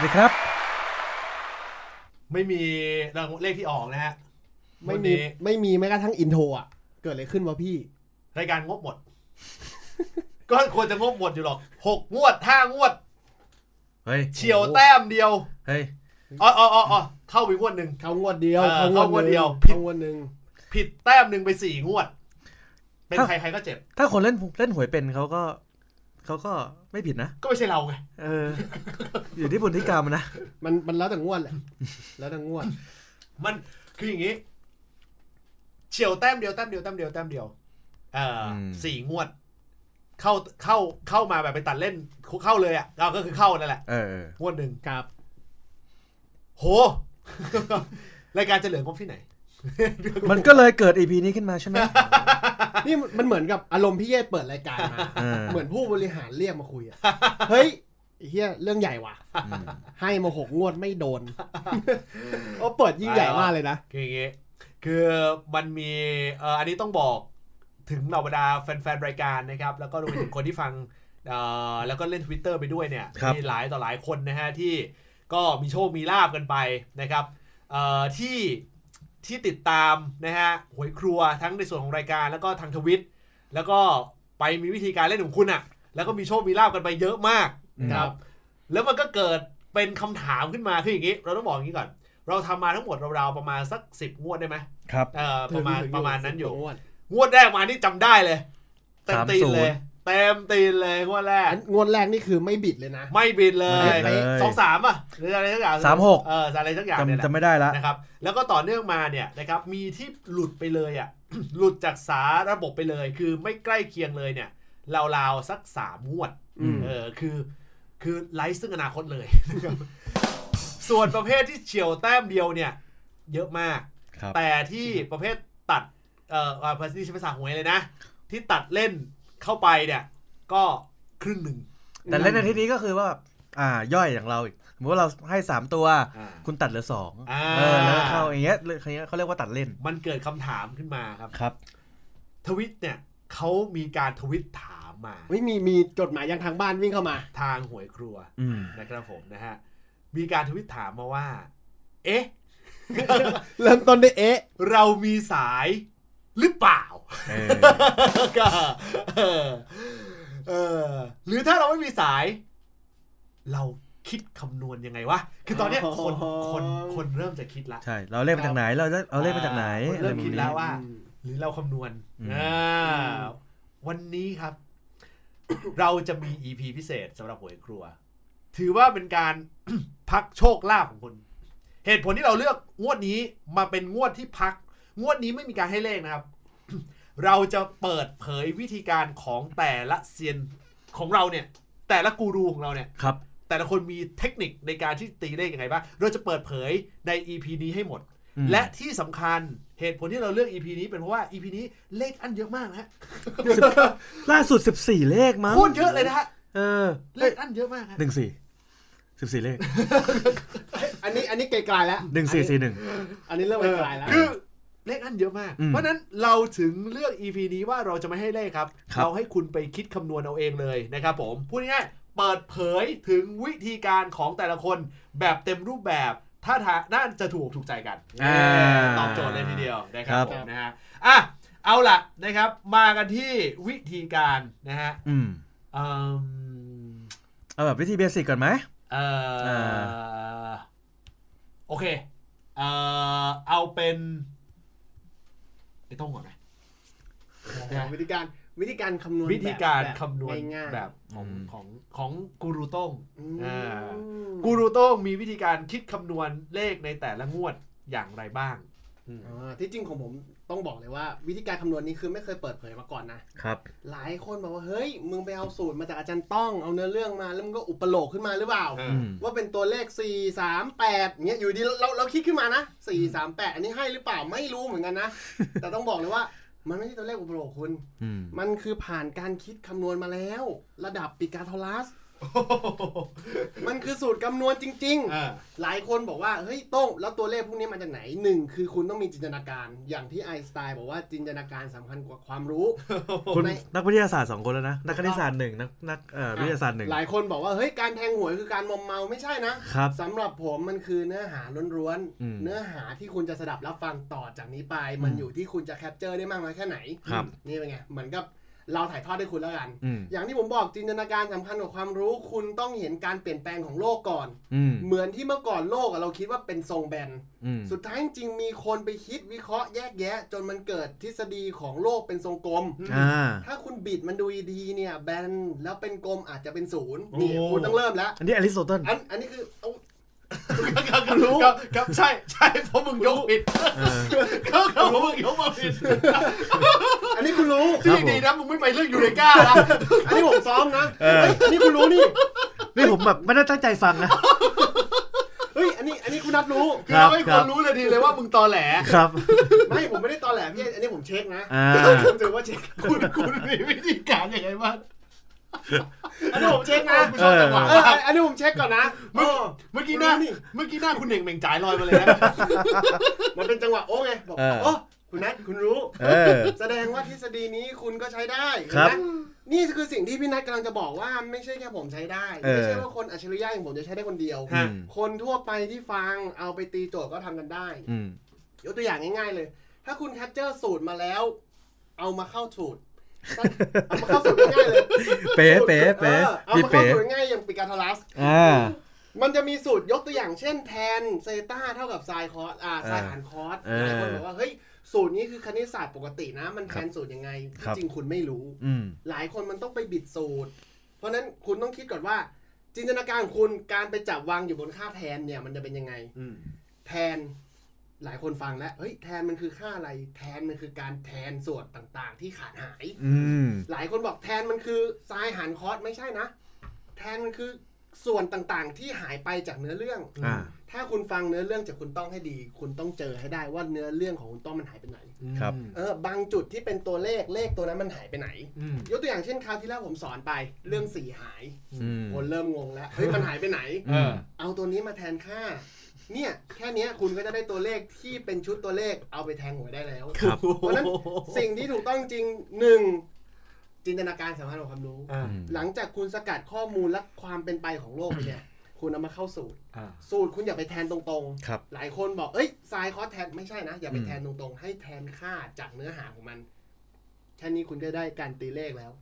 วัสดีครับ ไม่มีรางเลขที่ออกนะฮะไม่วันมีนี้ไม่มีแม้กระทั่งอินโทรอะ เกิดอะไรขึ้นวะพี่ รายการงบหมด ก็ควรจะงบหมดอยู่หรอกหกงวดห้างวด เฮ้ยเฉียวแต้มเดียวเฮ้ย อ๋ออ๋ออ๋ออ๋อเข้าไปงวดหนึ่ง เขางวดเดียวเออเขางวดเขางวดหนึ่งเดียวเขางวดหนึ่งผิดแต้มหนึ่งไปสี่งวด เป็นครับใครใครก็เจ็บ ถ้าคนเล่นเล่นหวยเป็นเขาก็ เขาก็ไม่ผิดนะ ก็ไม่ใช่เราไงเออ อยู่ที่พฤติกรรมนะมันมันแล้วแต่งวดแหละ แล้วแต่งวด มันคืออย่างนี้ เฉียวแต้มเดียวแต้มเดียวแต้มเดียวแต้มเดียวเอ่ออม สี่งวด เข้าเข้าเข้ามาแบบไปตัดเล่นเข้าเลยอะเราก็คือเข้านั่นแหละเออเอองวดหนึ่งครับ โห รายการจะเหลืองบที่ไหน มันก็เลยเกิดอีพีนี้ขึ้นมาใช่ไหม นี่มันเหมือนกับอารมณ์พี่เยศเปิดรายการมาเออเหมือนผู้บริหารเรียกมาคุยอะเฮ้ยไอ้เฮียเรื่องใหญ่ว่ะอืมให้มาหกงวดไม่โดนโอ้เปิดยิ่งใหญ่มากเลยนะคืออย่างงี้คือมันมีเอ่ออันนี้ต้องบอกถึงเหล่าบรรดาแฟนๆรายการนะครับ แล้วก็รวมไปถึงคนที่ฟังเอ่อแล้วก็เล่น Twitter ไปด้วยเนี่ยครับมีหลายต่อหลายคนนะฮะที่ก็มีโชคมีลาบกันไปนะครับเอ่อที่ ที่ติดตามนะฮะหวยครัวทั้งในส่วนของรายการแล้วก็ทางทวิต แล้วก็ไปมีวิธีการเล่นของคุณอะ่ะ แล้วก็มีโชคมีลาบกันไปเยอะมากนะครับ แล้วมันก็เกิดเป็นคำถามขึ้นมาคืออย่างนี้ เราต้องบอกอย่างนี้ก่อน เราทำมาทั้งหมดราวๆประมาณสักสิบงวดได้ไหมครับเอ่อประมาณถึงๆประมาณนั้นอยู่ งวดงวดแรกมานี่จำได้เลยเต็มตีนเลย30 เต็มตีนเลยงวดแรกอันงวดแรกนี่คือไม่บิดเลยนะไม่บินเลยไม่บิดเลยสองสามอะหรืออะไรสักอย่างสามหกเอออะไรสักอย่างเนี่ยแหจำละจำไม่ได้ละนะครับ แล้วก็ต่อเนื่องมาเนี่ยนะครับมีที่หลุดไปเลยอะหลุดจากสาระบบไปเลย คือไม่ใกล้เคียงเลยเนี่ยราวๆสักสามงวดอืมเออคือ คือไร้ซึ่งอนาคตเลยนะครับส่วนประเภทที่เฉียวแต้มเดียวเนี่ย เยอะมากครับแต่ที่ประเภทตัดเอ่ออ่าภาษาที่ใช้ภาษาหวยเลยนะ ที่ตัดเล่น เข้าไปเนี่ยก็ครึ่งหนึ่งแต่เล่นในที่นี้ก็คือว่าอ่าย่อยอย่างเราอีกสมมติว่าเราให้สามตัวอ่าคุณตัดเหลือสองอ่าเออแล้วเข้าอย่างเงี้ยอย่างเงี้ยเขาเรียกว่าตัดเล่น มันเกิดคำถามขึ้นมาครับครับ ทวิตเนี่ยเขามีการทวิตถามมาเฮ้ยมีมีจดหมายยังทางบ้านวิ่งเข้ามา ทางหวยครัวอืมนะครับผมนะฮะมีการทวิตถามมาว่า เอ๊ะ เริ่มต้นด้วยเอ๊ะ เรามีสายหรือเปล่าเออ ก็เออเออหรือถ้าเราไม่มีสาย เราคิดคำนวณยังไงวะ คือตอนเนี้ยคนคนคนเริ่มจะคิดละ ใช่ เราเล่นมาจากไหน เราจะเอาเล่นมาจากไหนคนเริ่มคิดแล้วว่าอืมหรือเราคำนวณอืมอ่าวันนี้ครับ เราจะมี EP พิเศษสำหรับหวยครัว ถือว่าเป็นการพักโชคลาภของคุณเหตุผลที่เราเลือกงวดนี้มาเป็นงวดที่พัก งวดนี้ไม่มีการให้เลขนะครับ เราจะเปิดเผยวิธีการของแต่ละเซียนของเราเนี่ย แต่ละกูรูของเราเนี่ยครับ แต่ละคนมีเทคนิคในการที่ตีเลขยังไงบ้างเราจะเปิดเผยใน EP นี้ให้หมดอืมและที่สำคัญเหตุผลที่เราเลือก EP นี้เป็นเพราะว่า EP นี้เลขอันเยอะมากนะฮะล่าสุด 14 เลขมั้งโคตรเยอะเลยนะฮะเออเลขอันเยอะมากฮะหนึ่งสี่สิบสี่เลข อันนี้อันนี้ไกลๆแล้วหนึ่งสี่สี่หนึ่งอันนี้เริ่มเออไกลๆแล้วคือ เลขอันเยอะมากอืมเพราะฉะนั้นเราถึงเลือก EP นี้ว่าเราจะไม่ให้เลขครับครับ เราให้คุณไปคิดคำนวณเอาเองเลยนะครับผม พูดง่ายๆเปิดเผยถึงวิธีการของแต่ละคนแบบเต็มรูปแบบ ถ้าทาน่าจะถูกถูกใจกันอ่าตอบโจทย์เลยทีเดียวนะครับครับผมนะฮะอะเอาล่ะนะครับ มากันที่วิธีการนะฮะอืมเอิ่มเอาแบบวิธีเบสิกก่อนไหมเอ่ออ่าโอเคเอ่อเอาเป็น ไอ้ต้องก่อนไหมวิธีการวิธีการคำนวณวิธีการแบบคำนวณง่ายๆแบบของอืมของของกูรูโต้งอืมอ่ากูรูโต้งมีวิธีการคิดคำนวณเลขในแต่ละงวดอย่างไรบ้างอืมอ่า ที่จริงของผมต้องบอกเลยว่า วิธีการคำนวณนี้คือไม่เคยเปิดเผยมาก่อนนะครับ หลายคนบอกว่าเฮ้ยมึงไปเอาสูตรมาจากอาจารย์ต้องเอาเนื้อเรื่องมาแล้วมึงก็อุปโลกขึ้นมาหรือเปล่าเออือมว่าเป็นตัวเลข 4 3 8เงี้ยอยู่ดีเราเราเราคิดขึ้นมานะ 4 3 8 อันนี้ให้หรือเปล่าไม่รู้เหมือนกันนะ แต่ต้องบอกเลยว่ามันไม่ใช่ตัวเลขอุปโลกคุณอืมมันคือผ่านการคิดคำนวณมาแล้ว ระดับปิกาโทรัส มันคือสูตรคำนวณจริงๆอ่าหลายคนบอกว่าเฮ้ยโต้งแล้วตัวเลขพวกนี้มาจากไหนหนึ่งคือคุณต้องมีจินตนาการ อย่างที่ไอน์สไตน์บอกว่าจินตนาการสำคัญกว่าความรู้คุณในนักวิทยาศาสตร์สองคนแล้วนะ นักคณิตศาสตร์หนึ่งนักนักเอ่อวิทยาศาสตร์หนึ่งหลายคนบอกว่าเฮ้ยการแทงหวยคือการมอมเมาไม่ใช่นะครับสำหรับผมมันคือเนื้อหาล้วนอืมๆเนื้อหาที่คุณจะสดับรับฟังต่อจากนี้ไป มันอืมอยู่ที่คุณจะ capture ได้มากน้อยแค่ไหนครับนี่เป็นไงเหมือนกับ เราถ่ายทอดให้คุณแล้วกันอืมอย่างที่ผมบอกจินตนาการสำคัญกว่าความรู้คุณต้องเห็นการเปลี่ยนแปลงของโลกก่อนอืมเหมือนที่เมื่อก่อนโลกอะเราคิดว่าเป็นทรงแบนอืมสุดท้ายจริงๆมีคนไปคิดวิเคราะห์แยกแยะ จนมันเกิดทฤษฎีของโลกเป็นทรงกลมอ่าถ้าคุณบิดมันดูดีๆเนี่ยแบนแล้วเป็นกลมอาจจะเป็นศูนย์โอ้นี่คุณต้องเริ่มแล้ว อันนี้อริสโตเติลอันอันนี้คือเอาค รับครับครับครับใช่ใช่เพราะมึงยกผิดเออครับครับเพราะมึงยกมาผิดอันนี้คุณรู้ครับที่ดีนะมึงไม่ไปเรื่องยูเรกาละอันนี้ผมซ้อมนะเออเฮ้ยอันนี้คุณรู้นี่นี่ผมแบบไม่ได้ตั้งใจฟังนะเฮ้ยอันนี้อันนี้คุณนัดรู้คือเราให้คนรู้เลยดีเลยว่ามึงตอแหลครับไม่ผมไม่ได้ตอแหลพี่อันนี้ผมเช็คนะอ่าผมถือว่าเช็คคุณคุณมีวิธีการยังไงบ้าง อันนี้ผมเช็คนะกูชอบจังหวะเอออันนี้ผมเช็คก่อนนะเมื่อเออเมื่อกี้หน้านี่เมื่อกี้หน้าคุณเน่งเหม่งจ่ายลอยมาเลยนะมันเป็นจังหวะโอ้ไงบอกเออโอ้คุณนัทคุณรู้เออแสดงว่าทฤษฎีนี้คุณก็ใช้ได้ครับเห็นไหมนี่คือสิ่งที่พี่นัทกำลังจะบอกว่าไม่ใช่แค่ผมใช้ได้เออไม่ใช่ว่าคนอัจฉริยะอย่างผมจะใช้ได้คนเดียวอืมคนทั่วไปที่ฟังเอาไปตีโจทย์ก็ทำกันได้อืมยกตัวอย่างง่าย ๆ เลย ถ้าคุณ capture สูตรมาแล้ว เอามาเข้าสูตรเอา มาเข้าสูตรง่ายๆเลยเป๊ะเป๊ะเป๊ะออเอาพี่มาเข้าเป๊ะสูตรง่ายอย่างพีทาโกรัสอ่ามันจะมีสูตรยกตัวอย่างเช่น tan theta เท่ากับ sin cos อ่า sin หาร cos เออหลายคนบอกว่าเฮ้ยสูตรนี้คือคณิตศาสตร์ปกตินะ มันแทนสูตรยังไงครับจริงคุณไม่รู้อืมหลายคนมันต้องไปบิดสูตร เพราะฉะนั้นคุณต้องคิดก่อนว่า จินตนาการของคุณการไปจับวางอยู่บนค่าแทนเนี่ย มันจะเป็นยังไงแทน หลายคนฟังแล้วเฮ้ยแทนมันคือค่าอะไร แทนมันคือการแทนส่วนต่างๆ ที่ขาดหายอืมหลายคนบอกแทนมันคือไซน์หารคอสไม่ใช่นะ แทนมันคือส่วนต่างๆ ที่หายไปจากเนื้อเรื่องอ่าถ้าคุณฟังเนื้อเรื่องจากคุณต้องให้ดี คุณต้องเจอให้ได้ว่าเนื้อเรื่องของคุณต้องมันหายไปไหน ครับ เออบางจุดที่เป็นตัวเลขเลขตัวนั้นมันหายไปไหน ยกตัวอย่างเช่นคราวที่แล้วผมสอนไปเรื่องสีหายอืมคนเริ่มงงแล้วเฮ้ยมันหายไปไหนเออเอาตัวนี้มาแทนค่า เนี่ยแค่เนี้ยคุณก็จะได้ตัวเลขที่เป็นชุดตัวเลขเอาไปแทงหวยได้แล้วครับ เพราะฉะนั้นสิ่งที่ถูกต้องจริงหนึ่งจินตนาการสำคัญกว่าความรู้อ่าหลังจากคุณสกัดข้อมูลและความเป็นไปของโลกไปเนี่ย คุณเอามาเข้าสูตร อ่า สูตรคุณอย่าไปแทนตรงครับ ๆ หลายคนบอกเอ้ยทรายคอสแทนไม่ใช่นะ อย่าไปอืมแทนตรงๆ ให้แทนค่าจากเนื้อหาของมันแค่นี้คุณก็ได้การตีเลขแล้ว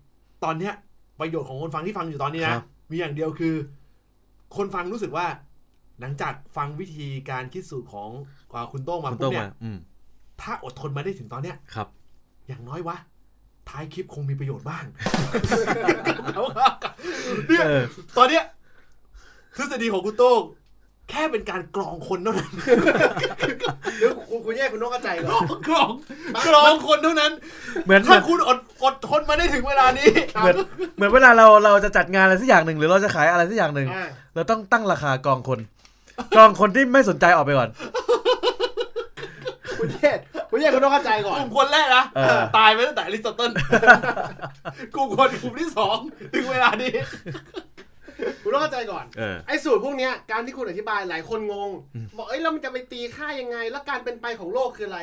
ตอนเนี้ยประโยชน์ของคนฟังที่ฟังอยู่ตอนนี้ครันะบมีอย่างเดียวคือ คนฟังรู้สึกว่า หลังจากฟังวิธีการคิดสูตรของอ่าคุณโต้งมาคุณปุ๊โต้บงเนี่มายอืมถ้าอดทนมาได้ถึงตอนเนี้ยครับ อย่างน้อยวะท้ายคลิปคงมีประโยชน์บ้างเนี่ยเออตอนเนี้ยทฤษฎีของคุณโต้งแค่เป็นการกรองคนเท่านั้นหรือคุณคุณแยกคุณนกกระจายกก่รออนงกรองกรองคนเท่านั้น เหมือนเหมืถ้าอนคุณอดอดทนมาได้ถึงเวลานี้ เหมือนเหมือนเวลาเราเราจะจัดงานอะไรสักอย่างหนึ่งหรือเราจะขายอะไรสักอย่างหนึ่งอ่าเราต้องตั้งราคากองคน กองคนที่ไม่สนใจออกไปก่อน คุณแยกคุณแยกคุณนกกระจายก่อกน ลุ่มคนแรกนะเออ ตายไปตั้งแต่อริสโตเติลกลุ่มคนกลุ่มที่สองถึงเวลานี้ คุณนกกระจายก่อน เออ ไอ้สูตรพวกเนี้ยการที่คุณอธิบายหลายคนงงอืมบอกเอ้ยแล้วมันจะไปตีค่ายังไง แล้วการเป็นไปของโลกคืออะไร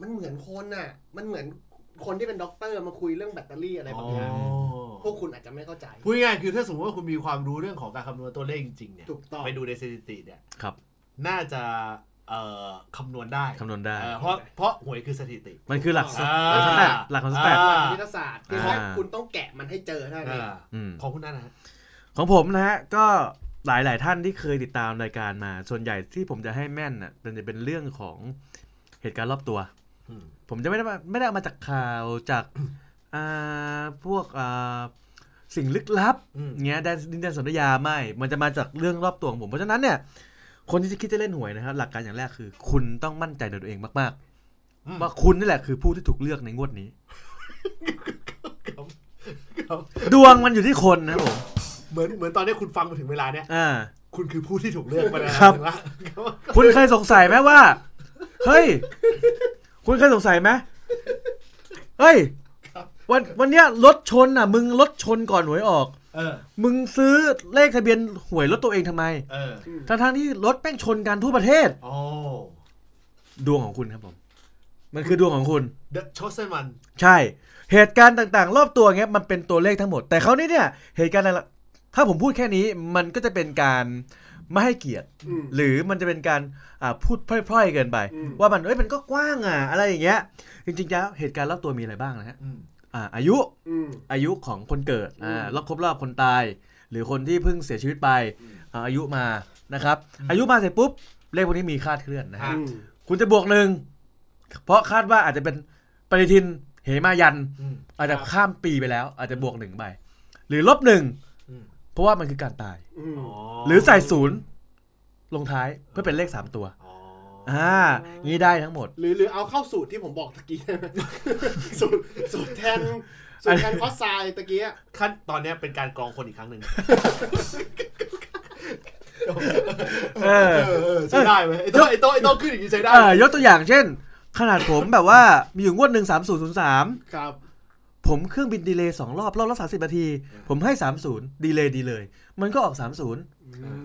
มันเหมือนคนน่ะ มันเหมือน คนที่เป็นด็อกเตอร์มาคุยเรื่องแบตเตอรี่อะไรบางอย่างพวกคุณอาจจะไม่เข้าใจ พูดง่ายๆคือถ้าสมมติว่าคุณมีความรู้เรื่องของการคำนวณตัวเลขจริงๆเนี่ยถูกต้องไปดูในสถิติเนี่ยครับ น่าจะเอ่อคำนวณได้คำนวณได้เออเพราะเพราะหวยคือสถิติ มันคือหลักสอ่าหลัก stat หลักของ stat อ่าคณิตศาสตร์คือแค่อ่าคุณต้องแกะมันให้เจอเท่านั้นเองอ่าอืมของคุณนั่นนะฮะของผมนะฮะก็หลายหลายๆท่านที่เคยติดตามรายการมา ส่วนใหญ่ที่ผมจะให้แม่นน่ะมันจะเป็นเรื่องของเหตุการณ์รอบตัวอืม ผมจะไม่ได้มาไม่ได้เอามาจากข่าวจากอ่าพวกอ่าสิ่งลึกลับอืมเงี้ยแดนดินแดนสนธยาไม่ มันจะมาจากเรื่องรอบตัวของผม เพราะฉะนั้นเนี่ย คนที่จะคิดจะเล่นหวยนะครับ หลักการอย่างแรกคือ คุณต้องมั่นใจในตัวเองมากอืมๆว่าคุณนี่แหละคือผู้ที่ถูกเลือกในงวดนี้ครับครับดวงมันอยู่ที่คนนะครับผมเหมือนเหมือนตอนนี้คุณฟังมาถึงเวลาเนี้ยอ่าคุณคือผู้ที่ถูกเลือกไปแล้วครับถึงละคุณเคยสงสัยไหมว่า เฮ้ย คุณเคยสงสัยไหมเฮ้ยวันวันเนี้ยรถชนอะ มึงรถชนก่อนหวยออก เออ มึงซื้อเลขทะเบียนหวยรถตัวเองทำไมเออทั้งทั้งๆที่รถแป้งชนกันทั่วประเทศ โอ้ ดวงของคุณครับผม มันคือดวงของคุณ The Chosen One ใช่ เหตุการณ์ต่างๆ รอบตัวเงี้ยมันเป็นตัวเลขทั้งหมด แต่เขาวนี่เนี่ยเหตุการณ์อะไรถ้าผมพูดแค่นี้มันก็จะเป็นการ ไม่ให้เกียรติอืมหรือมันจะเป็นการอ่าพูดพร่อยๆเกินไปอืมว่ามันเอ้ยมันก็กว้างอะอะไรอย่างเงี้ยจริงๆแล้วเหตุการณ์รอบตัวมีอะไรบ้างนะฮะอืมอ่าอายุอืมอายุของคนเกิดอ่าอืมรอบครบรอบคนตาย หรือคนที่เพิ่งเสียชีวิตไปอืมอ่าอายุมานะครับอืมอายุมาเสร็จปุ๊บเลขพวกนี้มีคาดเคลื่อนนะฮะอะอืมคุณจะบวกหนึ่งเพราะคาดว่าอาจจะเป็นปฏิทินเหมายันอืมอาจจะครับข้ามปีไปแล้ว อาจจะบวกหนึ่งไปหรือลบหนึ่งอืมเพ ราะว่ามันคือการตายอืมหรือใส่ศูนย์ลงท้ายเพื่อเป็นเลขสามตัวอ๋ออ่างี้ได้ทั้งหมด หรือหรือเอาเข้าสูตรที่ผมบอกตะกี้ได้ไหมสูตรสูตรแทนสูตรแทนคอสไซน์ตะกี้อะขั้นตอนเนี้ยเป็นการกรองคนอีกครั้งหนึ่งเออเออเออใช้ได้ไหมไอ้โต้ไอ้โต้ไอ้โต้ขึ้นอย่างนี้ใช้ได้อ่ายกตัวอย่างเช่น ขนาดผมแบบว่ามีอยู่งวดหนึ่งสามศูนย์ศูนย์สามครับ ผมเครื่องบินดีเลย์สองรอบรอบละสามสิบนาที ผมให้สามศูนย์ดีเลย์ดีเลย มันก็ออกสามศูนย์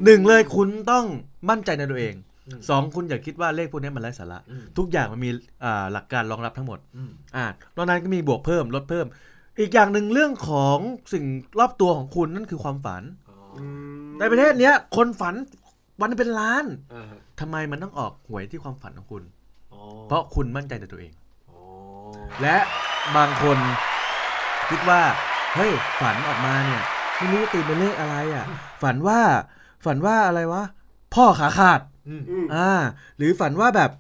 หนึ่งเลยคุณต้องมั่นใจในตัวเองอืมสองคุณอย่าคิดว่าเลขพวกนี้มันไร้สาระอืมทุกอย่างมันมีอ่าหลักการรองรับทั้งหมดอืมอ่านอกนั้นก็มีบวกเพิ่มลดเพิ่ม อีกอย่างหนึ่งเรื่องของสิ่งรอบตัวของคุณนั่นคือความฝันอ๋ออืมในประเทศเนี้ย คนฝันวันละเป็นล้านอ่าฮะทำไมมันต้องออกหวยที่ความฝันของคุณอ๋อเพราะคุณมั่นใจในตัวเองอ๋อและบางคน คิดว่า เฮ้ย ฝันออกมาเนี่ย ไม่รู้ว่าตีเป็นเลขอะไรอะ ฝันว่า ฝันว่าอะไรวะ พ่อขาขาดอืมอืมอ่า หรือฝันว่าแบบ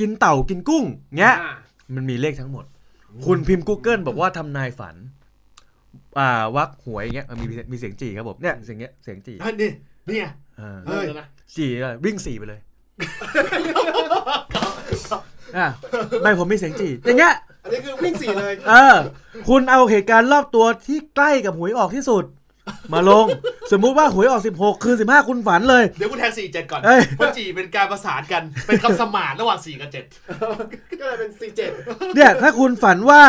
กินเต่ากินกุ้ง เงี้ยอ่ามันมีเลขทั้งหมด คุณพิมพ์ Google บอกว่าทำนายฝัน อ่า วักหวยเงี้ยมันมีมีเสียงจีครับผม เนี่ย เสียงเงี้ย เสียงจีอันนี้นี่ไงเออเฮ้ยดี๋วนะจีเลยวิ่งสี่ไปเลย อะไม่ผมมีเสียงจีอย่างเงี้ย อันนี้คือวิ่งสี่เลยเออ คุณเอาเหตุการณ์รอบตัวที่ใกล้กับหวยออกที่สุด มาลง สมมุติว่าหวยออก 16 คือ 15 คุณฝันเลย เดี๋ยวกูแทงสี่เจ็ดก่อนเอ้ย เพราะจีเป็นการประสานกัน เป็นคำสมานระหว่างสี่กับเจ็ดก็เลยเป็นสี่เจ็ดเนี่ย ถ้าคุณฝันว่า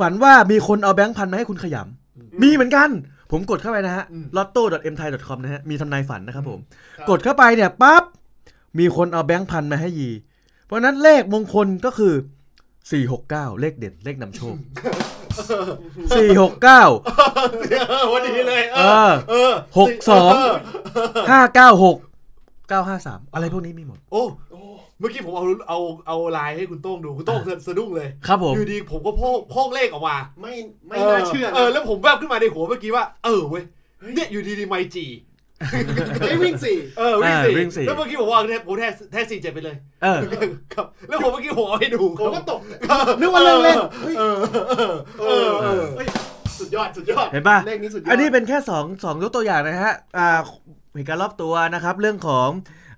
ฝันว่ามีคนเอาแบงค์พันมาให้คุณขยำมีเหมือนกัน ผมกดเข้าไปนะฮะ lotto.mthai.com นะฮะ มีทำนายฝันนะครับผม กดเข้าไปเนี่ยปั๊บมีคนเอาแบงค์พันมาให้ยี เพราะฉะนั้นเลขมงคลก็คือ 469 เลขเด่นเลขนำโชค 469เออวันนี้เลย เออเออหกสอง596 953 อะไรพวกนี้มีหมด โอ้ เมื่อกี้ผมเอาเอาเอาไลน์ให้คุณโต้งดู คุณโต้งสะดุ้งเลย ครับผม อยู่ดีผมก็โพกโพกเลขออกมาไม่ไม่น่าเชื่อเออนะแล้วผมแวบขึ้นมาในหัวเมื่อกี้ว่า เออเว้ย เนี่ยอยู่ดีๆไมจี ไอ้วิ่งสี่เออวิ่งอ่าสี่วิ่งสี่แล้วเมื่อกี้ผมว่าผมแทกแทกสี่เจ็ดไปเลย เออครับแล้วผมเมื่อกี้ผมเอาให้ดูผมก็ตกนึกว่าเรื่องเล่นเฮ้ยเออเออเออเฮ้ยสุดยอดสุดยอดเห็นป่ะเลขนี้สุดยอดอันนี้เป็นแค่สองสองยกตัวอย่างนะฮะอ่าเหตุการณ์รอบตัวนะครับเรื่องของ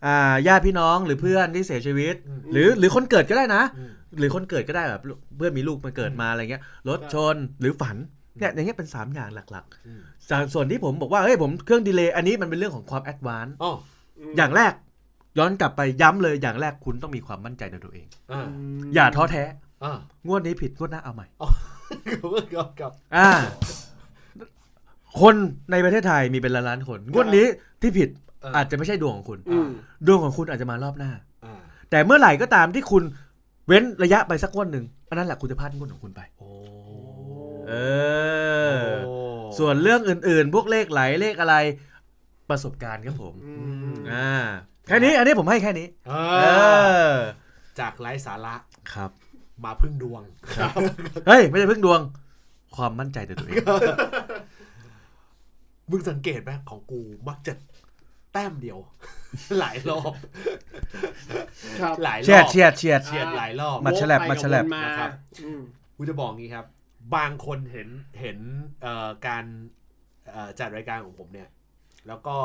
อ่าญาติพี่น้องหรือเพื่อนที่เสียชีวิต หรือหรือคนเกิดก็ได้นะอืมหรือคนเกิดก็ได้แบบเพื่อนมีลูกมาเกิดมาอะไรเงี้ยรถชนหรือฝัน เนี่ยอย่างเงี้ยเป็น 3 อย่างหลักอืมๆส่วนส่วนที่ผมบอกว่าเฮ้ยผมเครื่อง delay อันนี้มันเป็นเรื่องของความ advance อ๋ออย่างแรก ย้อนกลับไปย้ำเลยอย่างแรกคุณต้องมีความมั่นใจในตัวเองอ่าอย่าท้อแท้อ่างวดนี้ผิดงวดหน้าเอาใหม่กับกับอ่า คนในประเทศไทยมีเป็นล้านล้านๆคน งวดนี้ที่ผิดอาจจะไม่ใช่ดวงของคุณอืมดวงของคุณอาจจะมารอบหน้าอ่าแต่เมื่อไหร่ก็ตามที่คุณเว้นระยะไปสักงวดหนึ่งอันนั้นแหละคุณจะพลาดงวดของคุณไปโอ้ เออ ส่วนเรื่องอื่นๆ พวกเลขไหลเลขอะไร ประสบการณ์ครับผมอืมอ่าแค่นี้อันนี้ผมให้แค่นี้ เอเอออจากไร้สาระครับ มาพึ่งดวงเฮ้ย ไม่ใช่พึ่งดวง ความมั่นใจในตัวเองมึงสังเกตไหมของกูมักจะแต้มเดียว หลายรอบครับหลายรเฉียอดบเฉียดเฉียดเฉียดหลายรอบมาฉลับโวไปมาฉลับกับวนมานะครับอืมกูจะบอกงี้ครับ บางคนเห็นเห็นเอ่อการเอ่อจัดรายการของผมเนี่ย แล้วก็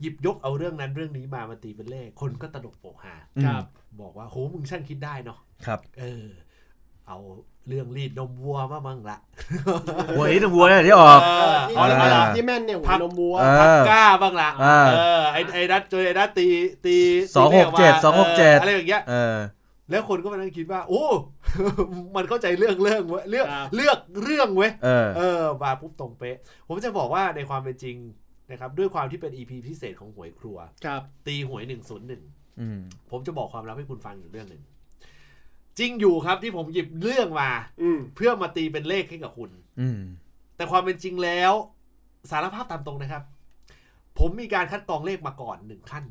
หยิบยกเอาเรื่องนั้นเรื่องนี้มามาตีเป็นเลข คนก็ตลกโปกฮาครับบอกว่าโหมึงช่างคิดได้เนาะครับ เออ เอาเรื่องรีดนมวัวมามั่งละหัวนี้ต้องวัวเนี่ยที่ออกเออที่เอาแล้วที่มาละที่แม่นเนี่ยหัวพักนมวัวเออพักกล้าบ้างละอ่าเออไอไอนัดเจอไอนัดตีตีสองหกเจ็ดตีลขสองหกเจ็ดอะไรอย่างเงี้ยเออ แล้วคนก็มานั่งคิดว่า โอ้ มันเข้าใจเรื่องเรื่องเว้ยเลือกครับเลือกเรื่องเว้ยเออเออมาปุ๊บตรงเป๊ะ ผมจะบอกว่าในความเป็นจริงนะครับ ด้วยความที่เป็น EP พิเศษของหวยครัว ครับ ตีหวยหนึ่งศูนย์หนึ่งอืมผมจะบอกความลับให้คุณฟังอยู่เรื่องหนึ่งจริงอยู่ครับที่ผมหยิบเรื่องมาอืมเพื่อมาตีเป็นเลขให้กับคุณอืมแต่ความเป็นจริงแล้ว สารภาพตามตรงนะครับ ผมมีการคัดกรองเลขมาก่อนหนึ่งขั้น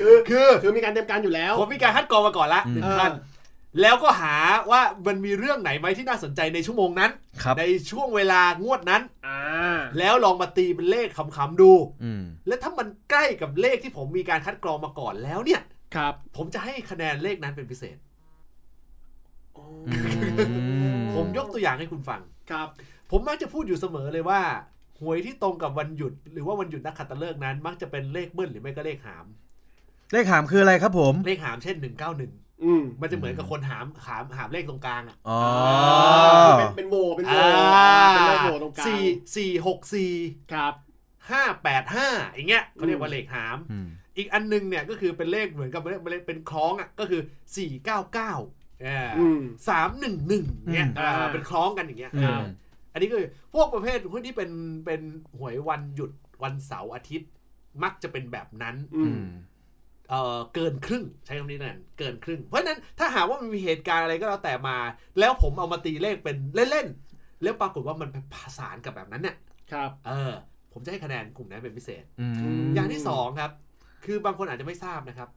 คือคือคือมีการเตรียมการอยู่แล้วผมมีการคัดกรองมาก่อนละหนึ่งเออขั้นแล้วก็หาว่ามันมีเรื่องไหนไหมที่น่าสนใจในชั่วโมงนั้นครับในช่วงเวลางวดนั้นอ่าแล้วลองมาตีเป็นเลขขำๆดูอืมและถ้ามันใกล้กับเลขที่ผมมีการคัดกรองมาก่อนแล้วเนี่ย ครับ ผมจะให้คะแนนเลขนั้นเป็นพิเศษอืมผมยกตัวอย่างให้คุณฟังครับ ผมมักจะพูดอยู่เสมอเลยว่า หวยที่ตรงกับวันหยุด หรือว่าวันหยุดนักขัตฤกษ์นั้น มักจะเป็นเลขเบิ้ลหรือไม่ก็เลขหาม เลขหามคืออะไรครับผม เลขหามเช่นหนึ่งเก้าหนึ่งอืมมันจะเหมือนกับคนหามหามหามเลขตรงกลางอะอ๋อเป็นเป็นโบเป็นโบอ่าเป็นเลขโบตรงกลางสี่สี่หกสี่ครับห้าแปดห้าอย่างเงี้ยเขาเรียกว่าเลขหามอืมอีกอันหนึงเนี่ยก็คือเป็นเลขเหมือนกับเลขเป็นคล้องอะก็คือสี่เก้าเก้าอืมสามหนึ่งหนึ่งเนี่ยอืมอ่าเป็นคล้องกันอย่างเงี้ย อืมอันนี้ก็คือพวกประเภทพวกที่เป็นเป็นหวยวันหยุดวันเสาร์อาทิตย์ มักจะเป็นแบบนั้น อือืมมเอ่อเกินครึ่งใช้คำนี้นั่นเกินครึ่ง เพราะฉะนั้นถ้าหากว่ามันมีเหตุการณ์อะไรก็แล้วแต่มา แล้วผมเอามาตีเลขเป็นเล่นๆแล้วปรากฏว่ามันไปผสานกับแบบนั้นเนี่ยครับ เออ ผมจะให้คะแนนกลุ่มนั้นเป็นพิเศษ อืม อย่างที่สองครับ คือบางคนอาจจะไม่ทราบนะครับ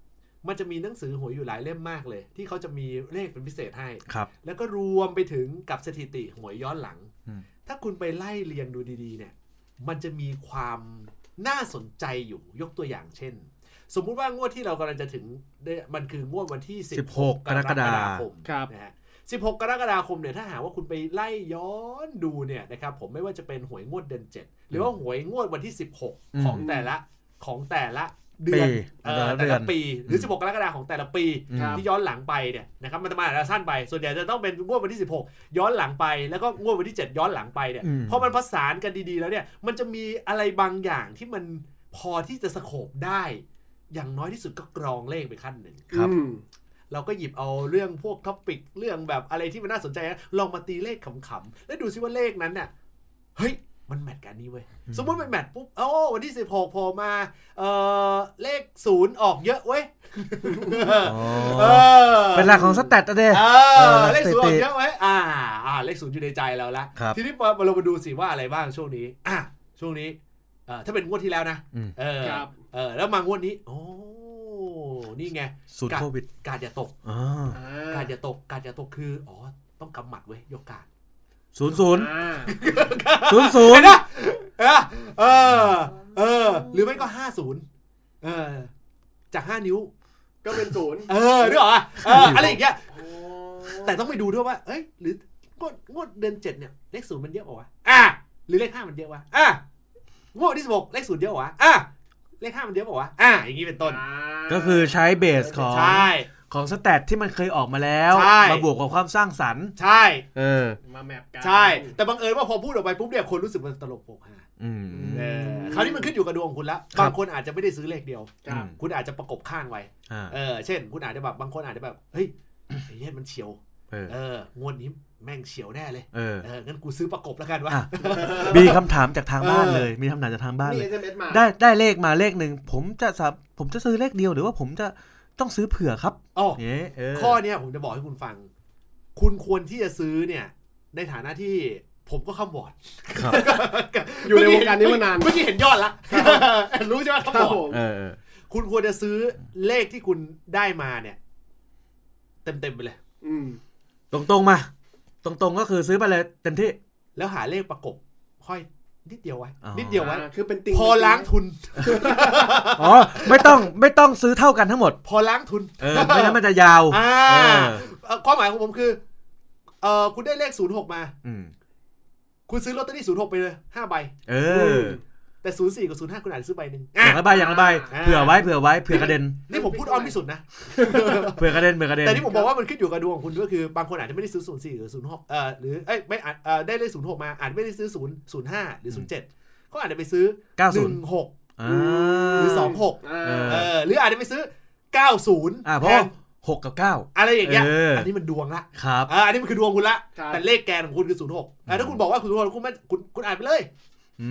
มันจะมีหนังสือหวยอยู่หลายเล่มมากเลย ที่เขาจะมีเลขเป็นพิเศษให้ครับ แล้วก็รวมไปถึงกับสถิติหวยย้อนหลังอืมถ้าคุณไปไล่เรียงดูดีๆ เนี่ย มันจะมีความน่าสนใจอยู่ยกตัวอย่างเช่น สมมุติว่างวดที่เรากำลังจะถึงเนี่ยมันคืองวดวันที่ 16 กรกฎาคมครับนะฮะ16 กรกฎาคมเนี่ยถ้าหากว่าคุณไปไล่ย้อนดูเนี่ยนะครับผมไม่ว่าจะเป็นหวยงวดเดือน7 หรือว่าหวยงวดวันที่ 16 ของแต่ละของแต่ละ เดือนปีเอ่อแต่ละแต่เดือละนปี หรือ 16 กรกฎาคมของแต่ละปีอืมครับที่ย้อนหลังไปเนี่ยนะครับมันจะมาอาจจะสั้นไป ส่วนใหญ่จะต้องเป็นงวดวันที่ 16 ย้อนหลังไป แล้วก็งวดวันที่ 7 ย้อนหลังไปเนี่ยอืมพอมันผสานกันดีๆ แล้วเนี่ยมันจะมีอะไรบางอย่างที่มันพอที่จะ scope ได้ อย่างน้อยที่สุดก็กรองเลขไปขั้นหนึ่งครับอืมเราก็หยิบเอาเรื่องพวก topic เรื่องแบบอะไรที่มันน่าสนใจนะลองมาตีเลขขำๆแล้วดูซิว่าเลขนั้นเนี่ยเฮ้ย มัน match กันนี่เว้ยอืมสมมติมัน match ปุ๊บ โอ้วันที่ 16โผล่มา เออเลขศูนย์ออกเยอะเว้ยอ๋เอออเป็นหลักของสแตทอะเด้เอเอออเลขศูนย์อสถิอกติเยอะเว้ยอ่าอ่า เลขศูนย์อยู่ในใจเราละครับทีนี้มาเรามาดูสิว่าอะไรบ้างช่วงนี้ อะ ช่วงนี้ เออถ้าเป็นงวดที่แล้วนะอืมเออครับเออ แล้วมางวดนี้ โอ้นี่ไงสูตรโควิด การอย่าตกอ๋ออ่าการอย่าตก การอย่าตกคือ อ๋อ ต้องกำหมัดเว้ยยกการ ศูนย์ศูนย์อ่าศูนย์ศูนเห็ย์นปะเออเออ เออ หรือไม่ก็ห้าศูนย์เออ จากห้านิ้ว ก็เป็นศูนย์เออนึกออกปะเอออะไรอย่างเงี้ยโอ้แต่ต้องไปดูด้วยว่า เอ้ย หรืองวดงวดเดือนเจ็ดเนี่ย เลขศูนย์มันเยอะกว่าวะอะ หรือเลขห้ามันเยอะวะอะงวดที่สิบหกเลขศูนย์เยอะกว่าวะอะ เลขห้ามันเยอะกว่าวะอะ อย่างงี้เป็นต้นอ่าก็คือใช้เบสของใช่ ของสแตทที่มันเคยออกมาแล้วใช่ มาบวกกับความสร้างสรรค์ใช่ เออ มาแมปกันใช่ แต่บังเอิญว่าพอพูดออกไปปุ๊บเนี่ยคนรู้สึกมันตลกโปกฮาอืม เออคราวนี้มันขึ้นอยู่กับดวงของคุณแล้วครับ บางคนอาจจะไม่ได้ซื้อเลขเดียว ครับ คุณอาจจะประกบข้างไว้ อ่าเออ เช่น คุณอาจจะแบบบางคนอาจจะแบบ เฮ้ยไอ้เหี้ยมันเฉียว เออเอองวดนี้แม่งเฉียวแน่เลย เออ เอองั้นกูซื้อประกบแล้วกันวะ อะ มีคำถามจากทางบ้านเออเลย มีคำถามจากทางบ้านมี เลย SMS มาได้ได้เลขมาเลขหนึ่งผมจะสับผมจะซื้อเลขเดียวหรือว่าผมจะ ต้องซื้อเผื่อครับอ๋อเอ๊ะเออข้อเนี้ยผมจะบอกให้คุณฟัง คุณควรที่จะซื้อเนี่ย ในฐานะที่ผมก็ข้ามบอร์ดครับอยู่ในวงการนี้มานานเมื่อกี้เห็นยอดละรู้ใช่ไหมข้ามครับบผอร์ดมเออเออคุณควรจะซื้อเลขที่คุณได้มาเนี่ย เต็มเต็มๆไปเลยอืมตรงตรงๆมาตรงตรงๆก็คือซื้อไปเลยเต็มที่ แล้วหาเลขประกบค่อย นิดเดียวไว้อ๋อนิดเดียวไว้อ่าคือเป็นติงพอล้างทุนอ๋อไม่ต้องไม่ต้องซื้อเท่ากันทั้งหมด พอล้างทุนเออไม่งั้นมันจะยาวอ่าเออเอ่อความหมายของผมคือเออคุณได้เลขศูนย์หกมาอืมคุณซื้อลอตเตอรี่ศูนย์หกไปเลยห้าใบเออ แต่ศูนย์สี่กับศูนย์ห้าคุณอาจจะซื้อใบหนึ่งออะย่างละใบอย่างละใบอ่าเผื่อไว้เผื่อไว้เผื่อกระเด็นนี่ผมพูดอ้อมที่สุดนะเผื่อกระเด็นเผื่อกระเด็นแต่ที่ผมบอกว่ามันขึ้นอยู่กับดวงของคุณก็คือบางคนอาจจะไม่ได้ซื้อศูนย์สี่หรือศูนย์หกเออหรือเอ้ยไม่อาจเออได้เลขศูนย์หกมาอาจจะไม่ได้ซื้อศูนย์ศูนย์ห้าหรือศูนย์เจ็ดเขาอาจจะไปซื้อเก้าหศูนนึ่ย์งหกอ่าหรือสองหกอ่าเออเออหรืออาจจะไปซื้อเก้าศูนย์อ่าเพราะแทว่านหกกับเก้าอะไรอย่างเงี้ยเอออัอันนี้มันดวงละครับอ่าอันนี้มันคือดวงคุณละครับแต่เลขแกนของคุณคือศูนย์หกถ้าคุณบอกว่าคุณศูนย์หกคุณไม่คุณคุณอ่านไปเลย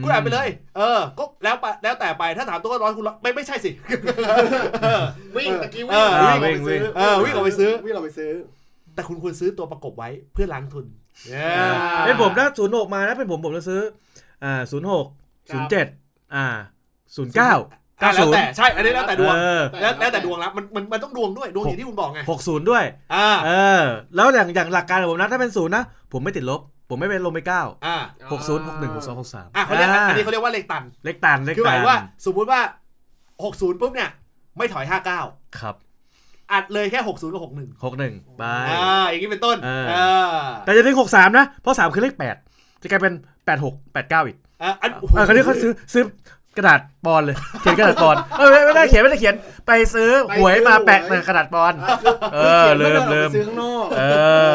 คุณอ่านไปเลย เออ ก็แล้วไปแล้วแต่ไป ถ้าถามตัวร้อยคุณร้อยไม่ไม่ใช่สิเออวิ่งตะกี้เอวิ่งอวิ่งออกไปซื้อเออวิ่งออกไปซื้อ วิ่งออกไปซื้อ แต่คุณควรซื้อตัวประกบไว้เพื่อล้างทุนเออเป็นผมถ้าศูนย์หกมานะเป็นผมผมจะซื้อ อ่าศูนย์หกครัศูนบย์เจ็ดอ่าศูนย์เก้าอะเก้าแล้วศูนแต่ย์ใช่ อันนี้แล้วแต่ดวงเออแล้วแล้วแต่ดวงแล้วมันมันมันต้องดวงด้วยดวงอย่างที่คุณบอกไงหกศูนย์ด้วยอ่าเออ แล้วอย่างอย่างหลักการของผมนะถ้าเป็นศูนย์นะ ผมไม่ติดลบ ผมไม่เป็นลงไปเก้าอ่าหกศูนย์หกหนึ่งหกสองหกสามอะเขาเรียกอันนี้เขาเรียกว่าเลขตัน เล็กตันเล็กคือหตัมายนว่า สมมุติว่า60ปุ๊บเนี่ย ไม่ถอย59ครับอัดเลยแค่ 60กับ61หกหนึ่งไปอ่าอย่างนี้เป็นต้นเออเออแต่จะถึงหกสามนะ เพราะสามคือเลขแปดจะกลายเป็นแปดหกแปดเก้าอีกอะอันเออคราวนี้เขาซื้อซื้อกระดาษปอนเลยเขียนกระดาษปอนเออไม่ไม่ได้เขียนไม่ได้เขียนไปซื้อหวยมาแปะในกระดาษปอนเออขียนลืมไว้ก่อนลืมออกไปซื้อข้างนอกเอ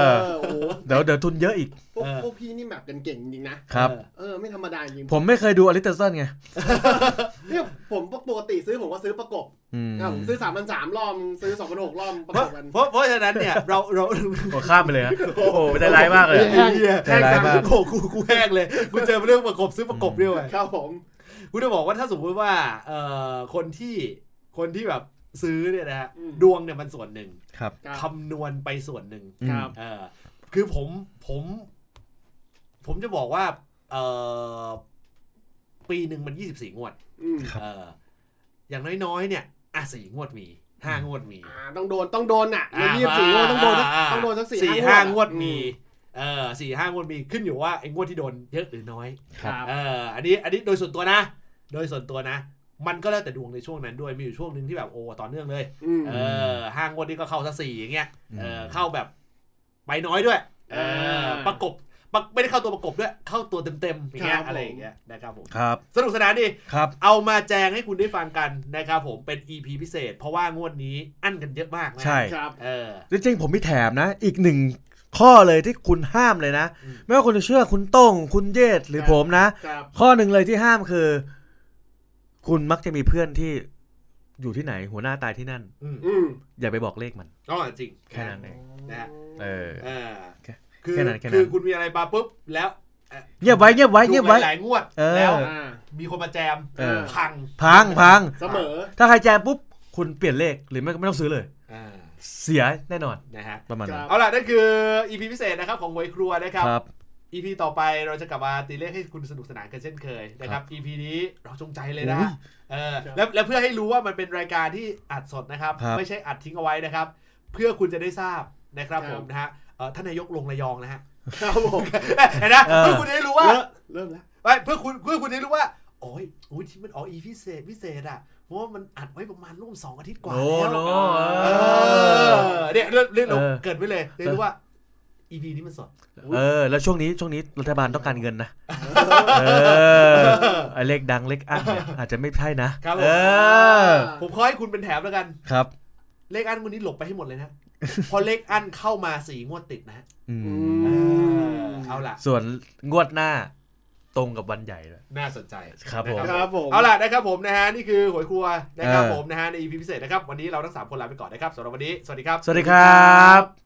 อโอ้โห เดี๋ยวเดี๋ยวทุนเยอะอีก พวกพวกพี่นี่แมปกันเก่งจริงๆนะครับ เออไม่ธรรมดาจริงผมไม่เคยดูอลิสเตอร์สันไง เนี่ยผมปกติซื้อผมก็ซื้อประกบอืมอะผมซื้อสามพันสามรอบซื้อสองพันหกรอบประเพกราะบกันเพราะเพราะฉะนั้นเนี่ยเราเราโอ้ข้ามไปเลยฮะโอ้โหได้ร้ายมากเลยแห้งใจร้ายมาก โอ้โหกูกูแห้งเลยกูเจอเรื่องประกบซื้อประกบด้วย ครับผมกูจะบอกว่าถ้าสมมติว่าเอ่อคนที่คนที่แบบซื้อเนี่ยนะฮะอืมดวงเนี่ยมันส่วนหนึ่งครับ ครับ คำนวณไปส่วนหนึ่งครับ เออ คือผมผม ผมจะบอกว่า เออปีหนึ่งมันยี่สิบสี่งวดอืมครับเอออย่างน้อยๆ เนี่ย อะสี่งวดมีห้างวดมีอ่าต้องโดนต้องโดนอะอ่ายี่สิบสี่งวดต้องโดนสักอ่าต้องโดนสักสี่สี่ห้างวดอืมีเออสี่ห้างวดมีขึ้นอยู่ว่าไอ้งวดที่โดนเยอะหรือน้อยครับเอออันนี้อันนี้โดยส่วนตัวนะ โดยส่วนตัวนะ มันก็แล้วแต่ดวงในช่วงนั้นด้วยมีอยู่ช่วงหนึ่งที่แบบโอ้ต่อเนื่องเลยอืมเออห้างวดนี้ก็เข้าซะสี่อย่างเงี้ยเอออืมเข้าแบบ ไปน้อยด้วยเอออ่าประกบประไม่ได้เข้าตัวประกบด้วย เข้าตัวเต็มๆอย่างเงี้คยรับอะไรอย่างเงี้ยนะครับผมครับสนุกสนานดีครับเอามาแจงให้คุณได้ฟังกันนะครับผมเป็น EP พิเศษ เพราะว่างวดนี้อั้นกันเยอะมากนะใช่ครับเออจริงๆผมมีแถมนะ อีกหนึ่งข้อเลยที่คุณห้ามเลยนะอืมไม่ว่าคุณจะเชื่อคุณโต้ง คุณเยศหรือครับผมนะครับข้อหนึ่งเลยที่ห้ามคือ คุณมักจะมีเพื่อนที่ อยู่ที่ไหนหัวหน้าตายที่นั่น อืมอืมอย่าไปบอกเลขมันก็จริงแค่นั้นเองนะฮะเออเออแค่คือแค่นั้นแค่นั้นคือคุณมีอะไรมาปุ๊บแล้วอ่อเงียบไว้เงียบไว้เงียบไว้ถูกหลายๆงวดเออแล้วอ่ามีคนมาแจมเออพังพังพังเสมอ ถ้าใครแจมปุ๊บคุณเปลี่ยนเลขหรือไม่ไม่ต้องซื้อเลยอ่าเสียแน่นอนนะฮะประมาณนั้ครันบเอาล่ะนั่นคือ EP พิเศษนะครับของมวยครัวนะครับครับ EP ต่อไปเราจะกลับมาตีเลขให้คุณสนุกสนานกันเช่นเคยนะครับ EP นี้เราจงใจเลยนะโอ้ย เออครับแล้วแล้วเพื่อให้รู้ว่ามันเป็นรายการที่อัดสดนะครับครับ ไม่ใช่อัดทิ้งเอาไว้นะครับ เพื่อคุณจะได้ทราบนะครับครับผมนะฮะเอ่อท่านนายกลงระยองนะฮะครับผมเห็นนะเออเพื่อคุณจะได้รู้ว่าเริ่มเริ่มแล้วไม่เพื่อคุณเพื่อคุณจะได้รู้ว่าโอ้ยโอ้ยที่มันออก EP พิเศษพิเศษอะเพราะว่ามันอัดไว้ประมาณร่วมสองอาทิตย์กว่าโอ้แล้วโหเออเนี่ยเรื่องเรื่องเราเออเกิดไว้เลยได้รู้ว่า EP นี้มันสดเออ แล้วช่วงนี้ช่วงนี้รัฐบาลต้องการเงินนะ เออไอเลขดังเลขอั้นเนี่ยอาจจะไม่ใช่นะครับผมเออผมขอให้คุณเป็นแถมแล้วกันครับ เลขอันวันนี้หลบไปให้หมดเลยนะพอเลขอันเข้ามาสี่งวดติดนะฮะอืมอืเอมอเอาล่ะ ส่วนงวดหน้าตรงกับวันใหญ่เลยน่าสนใจครับผมนะครับผมเอาล่ะนะครับผมนะฮะนี่คือหวยครัวนะครับเออผมนะฮะใน EP พิเศษนะครับวันนี้เราทั้งสามคนลาไปก่อนนะครับสำหรับวันนี้สวัสดีครับ สวัสดีครับ